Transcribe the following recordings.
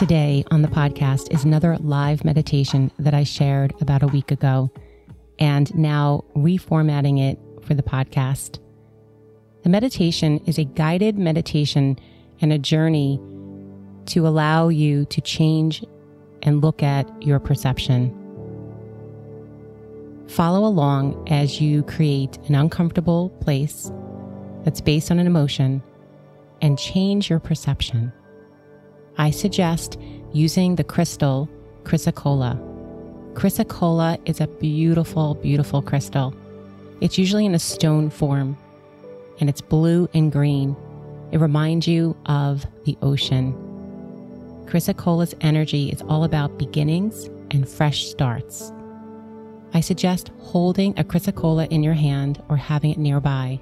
Today on the podcast is another live meditation that I shared about a week ago and now reformatting it for the podcast. The meditation is a guided meditation and a journey to allow you to change and look at your perception. Follow along as you create an uncomfortable place that's based on an emotion and change your perception. I suggest using the crystal chrysocolla. Chrysocolla is a beautiful, beautiful crystal. It's usually in a stone form and it's blue and green. It reminds you of the ocean. Chrysocolla's energy is all about beginnings and fresh starts. I suggest holding a chrysocolla in your hand or having it nearby.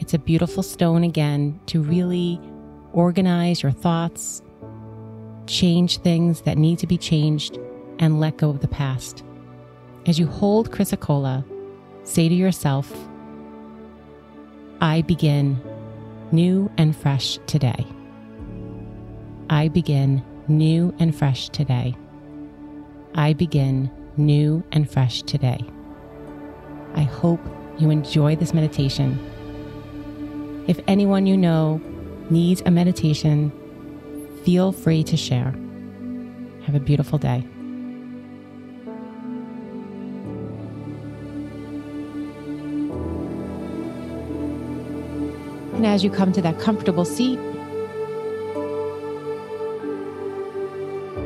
It's a beautiful stone again to really organize your thoughts, change things that need to be changed, and let go of the past. As you hold chrysocolla, say to yourself, I begin new and fresh today. I begin new and fresh today. I begin new and fresh today. I hope you enjoy this meditation. If anyone you know needs a meditation, feel free to share. Have a beautiful day. And as you come to that comfortable seat,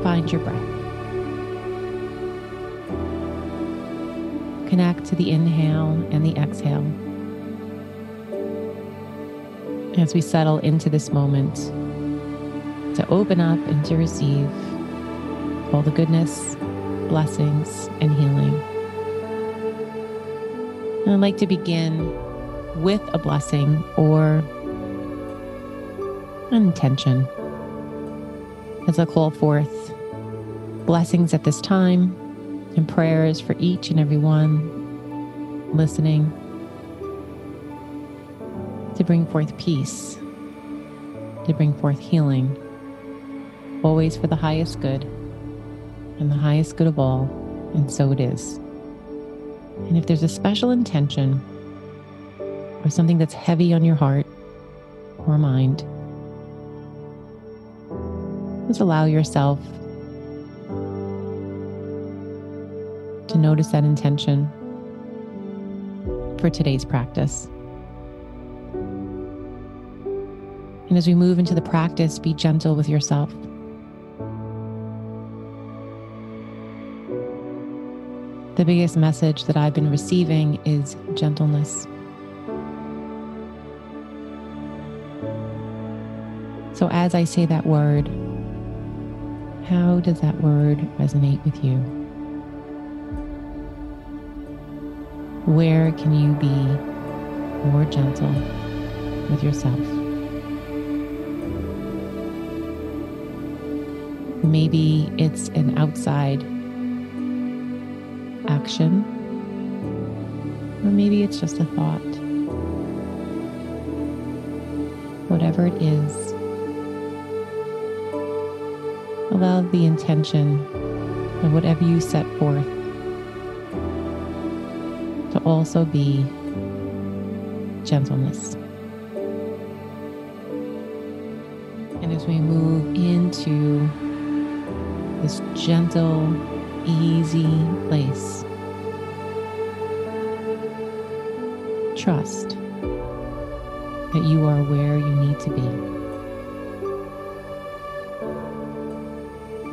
find your breath. Connect to the inhale and the exhale as we settle into this moment to open up and to receive all the goodness, blessings, and healing. And I'd like to begin with a blessing or an intention as I call forth blessings at this time and prayers for each and every one listening to bring forth peace, to bring forth healing, always for the highest good and the highest good of all, and so it is. And if there's a special intention or something that's heavy on your heart or mind, just allow yourself to notice that intention for today's practice. And as we move into the practice, be gentle with yourself. The biggest message that I've been receiving is gentleness. So, as I say that word, how does that word resonate with you? Where can you be more gentle with yourself? Maybe it's an outside action, or maybe it's just a thought. Whatever it is, allow the intention of whatever you set forth to also be gentleness. And as we move into this gentle, easy place. Trust that you are where you need to be.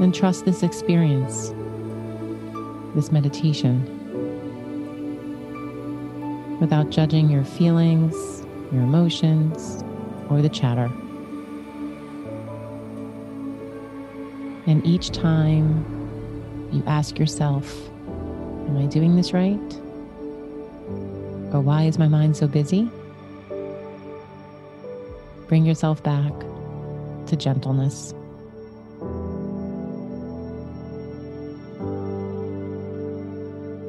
And trust this experience, this meditation, without judging your feelings, your emotions, or the chatter. And each time you ask yourself, Am I doing this right? Or why is my mind so busy? Bring yourself back to gentleness.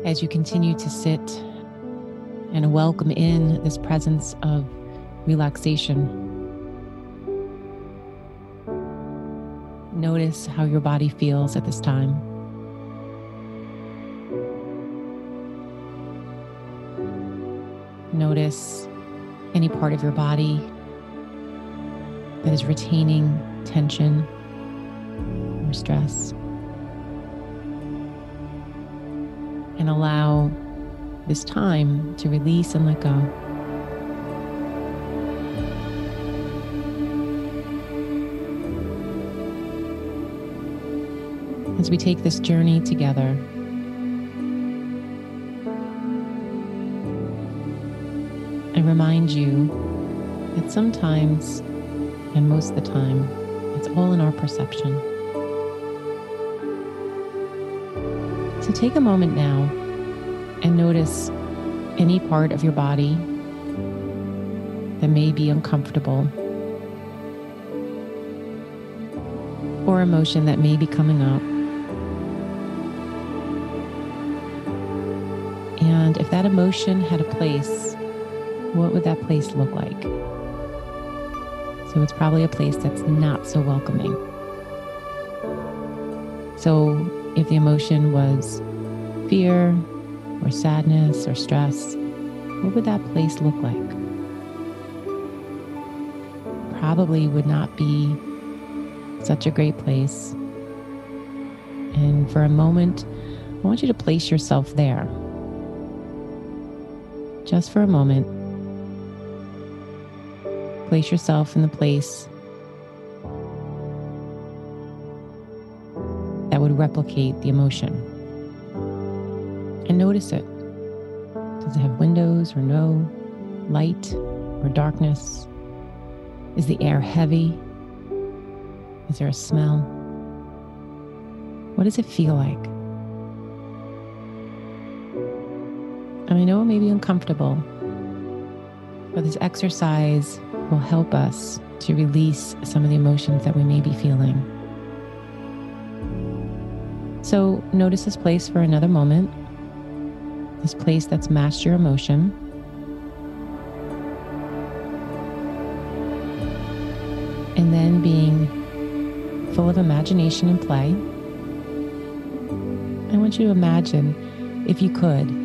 As you continue to sit and welcome in this presence of relaxation, notice how your body feels at this time. Notice any part of your body that is retaining tension or stress. And allow this time to release and let go. As we take this journey together, I remind you that sometimes, and most of the time, it's all in our perception. So take a moment now and notice any part of your body that may be uncomfortable or emotion that may be coming up. And if that emotion had a place what would that place look like? So it's probably a place that's not so welcoming. So if the emotion was fear or sadness or stress, what would that place look like? Probably would not be such a great place. And for a moment, I want you to place yourself there. Just for a moment, place yourself in the place that would replicate the emotion. And notice it. Does it have windows or no? Light or darkness? Is the air heavy? Is there a smell? What does it feel like? And I know it may be uncomfortable, but this exercise will help us to release some of the emotions that we may be feeling. So notice this place for another moment, this place that's matched your emotion. And then being full of imagination and play, I want you to imagine if you could,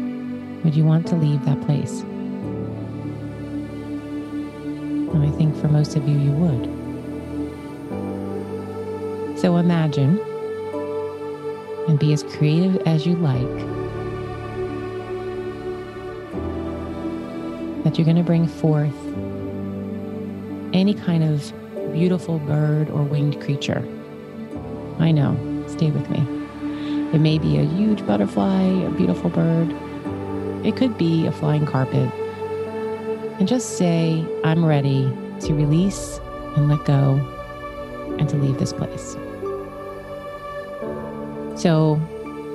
would you want to leave that place? And I think for most of you, you would. So imagine and be as creative as you like that you're going to bring forth any kind of beautiful bird or winged creature. I know, stay with me. It may be a huge butterfly, a beautiful bird. It could be a flying carpet and just say, I'm ready to release and let go and to leave this place. So,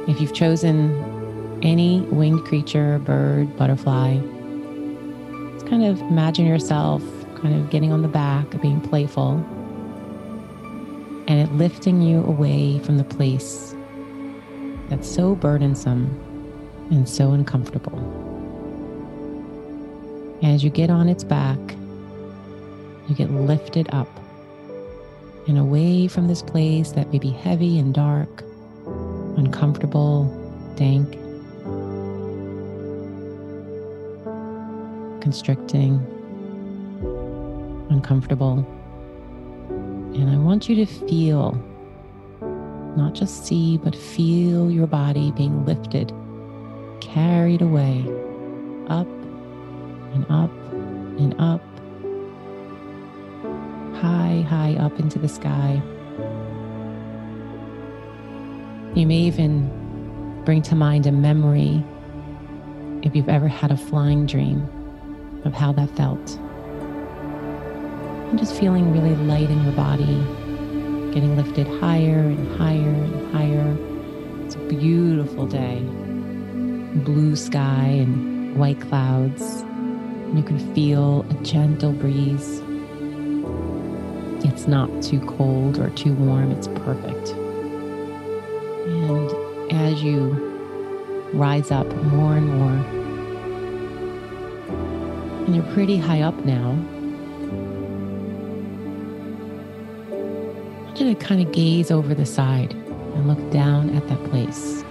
if you've chosen any winged creature, bird, butterfly, just kind of imagine yourself kind of getting on the back, being playful, and it lifting you away from the place that's so burdensome and so uncomfortable. As you get on its back, you get lifted up and away from this place that may be heavy and dark, uncomfortable, dank, constricting, uncomfortable. And I want you to feel, not just see, but feel your body being lifted, carried away, up and up and up, high, high up into the sky. You may even bring to mind a memory if you've ever had a flying dream of how that felt. And just feeling really light in your body, getting lifted higher and higher and higher. It's a beautiful day. Blue sky and white clouds. And you can feel a gentle breeze. It's not too cold or too warm, it's perfect. And as you rise up more and more, and you're pretty high up now, I want to kind of gaze over the side and look down at that place,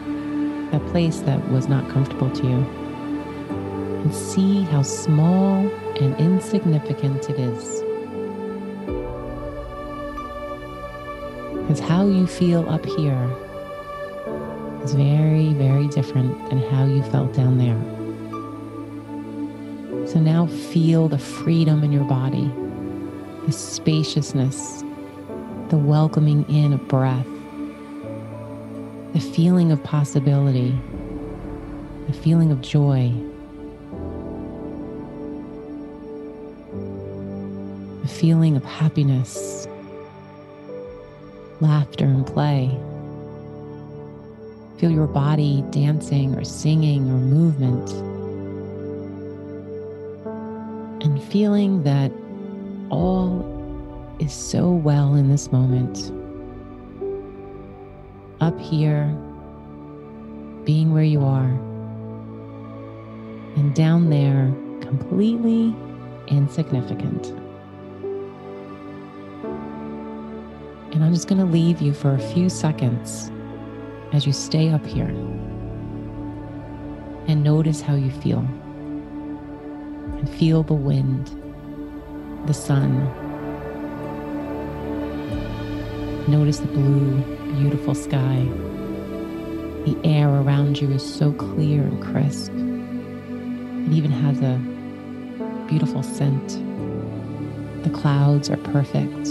that place that was not comfortable to you, and see how small and insignificant it is. Because how you feel up here is very, very different than how you felt down there. So now feel the freedom in your body, the spaciousness, the welcoming in of breath, the feeling of possibility, the feeling of joy. The feeling of happiness, laughter, and play. Feel your body dancing or singing or movement. And feeling that all is so well in this moment. Up here, being where you are, and down there, completely insignificant. And I'm just going to leave you for a few seconds as you stay up here and notice how you feel. And feel the wind, the sun. Notice the blue, beautiful sky. The air around you is so clear and crisp. It even has a beautiful scent. The clouds are perfect.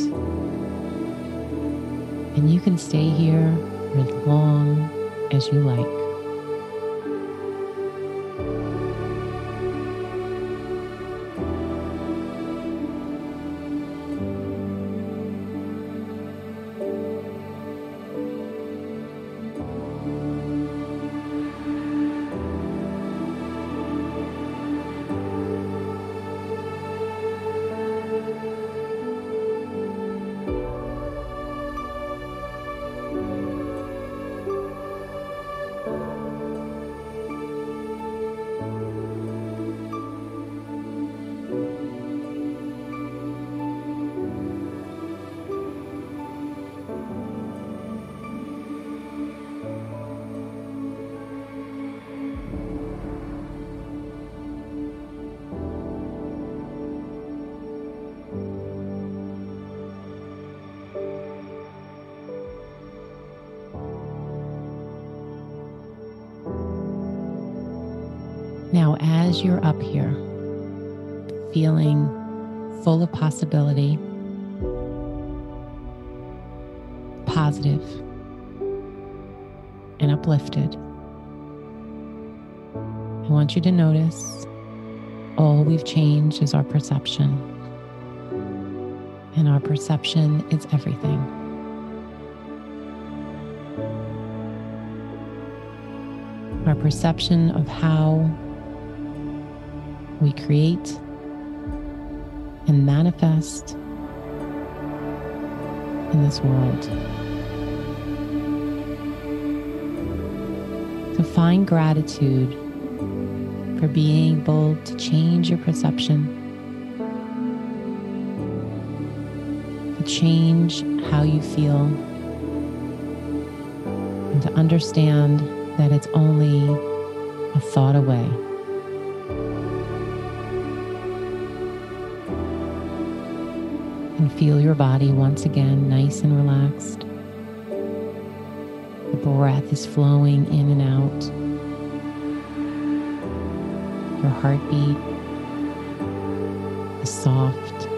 And you can stay here as long as you like. Now, as you're up here, feeling full of possibility, positive, and uplifted, I want you to notice all we've changed is our perception. And our perception is everything. Our perception of how we create and manifest in this world. So find gratitude for being able to change your perception, to change how you feel, and to understand that it's only a thought away. And feel your body once again nice and relaxed. The breath is flowing in and out. Your heartbeat is soft.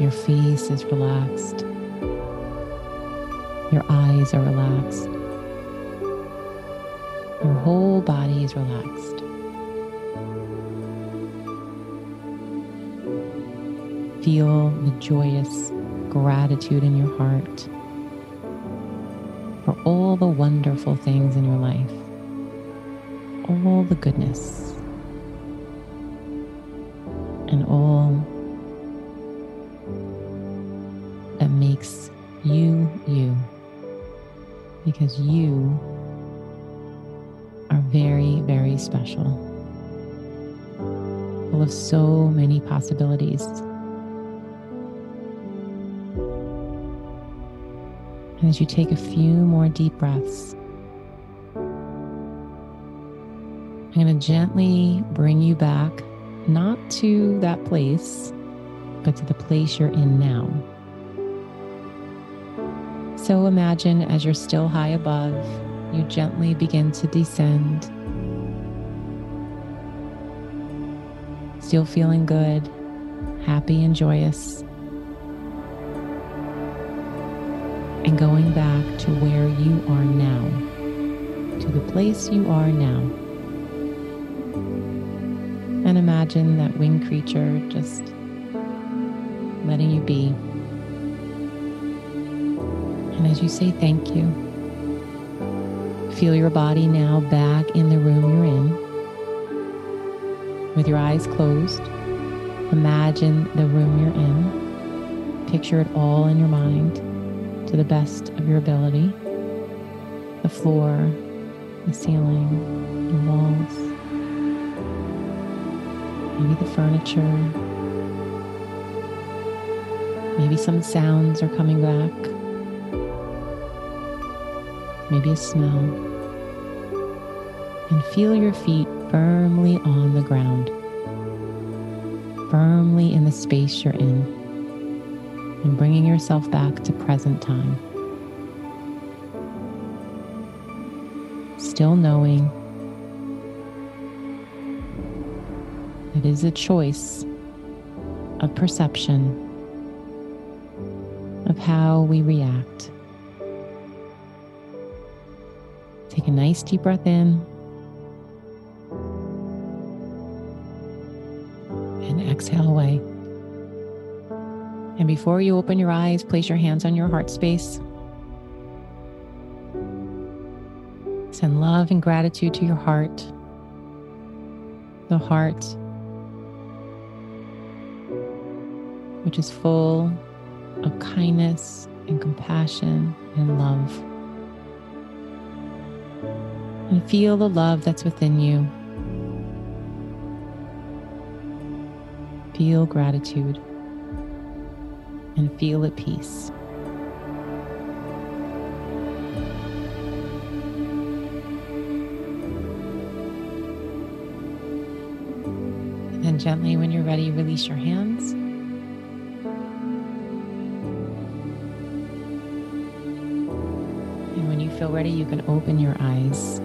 Your face is relaxed. Your eyes are relaxed. Your whole body is relaxed. Feel the joyous gratitude in your heart for all the wonderful things in your life, all the goodness, and all that makes you you. Because you are very, very special, full of so many possibilities. As you take a few more deep breaths, I'm going to gently bring you back, not to that place, but to the place you're in now. So imagine as you're still high above, you gently begin to descend. Still feeling good, happy, and joyous. And going back to where you are now, to the place you are now. And imagine that winged creature just letting you be. And as you say thank you, feel your body now back in the room you're in. With your eyes closed, imagine the room you're in. Picture it all in your mind to the best of your ability the floor, the ceiling, the walls, maybe the furniture. Maybe some sounds are coming back. Maybe a smell. And feel your feet firmly on the ground, firmly in the space you're in, and bringing yourself back to present time. Still knowing it is a choice of perception of how we react. Take a nice deep breath in and exhale away. And before you open your eyes, place your hands on your heart space. Send love and gratitude to your heart. The heart, which is full of kindness and compassion and love. And feel the love that's within you. Feel gratitude and feel at peace. And then gently, when you're ready, release your hands. And when you feel ready, you can open your eyes.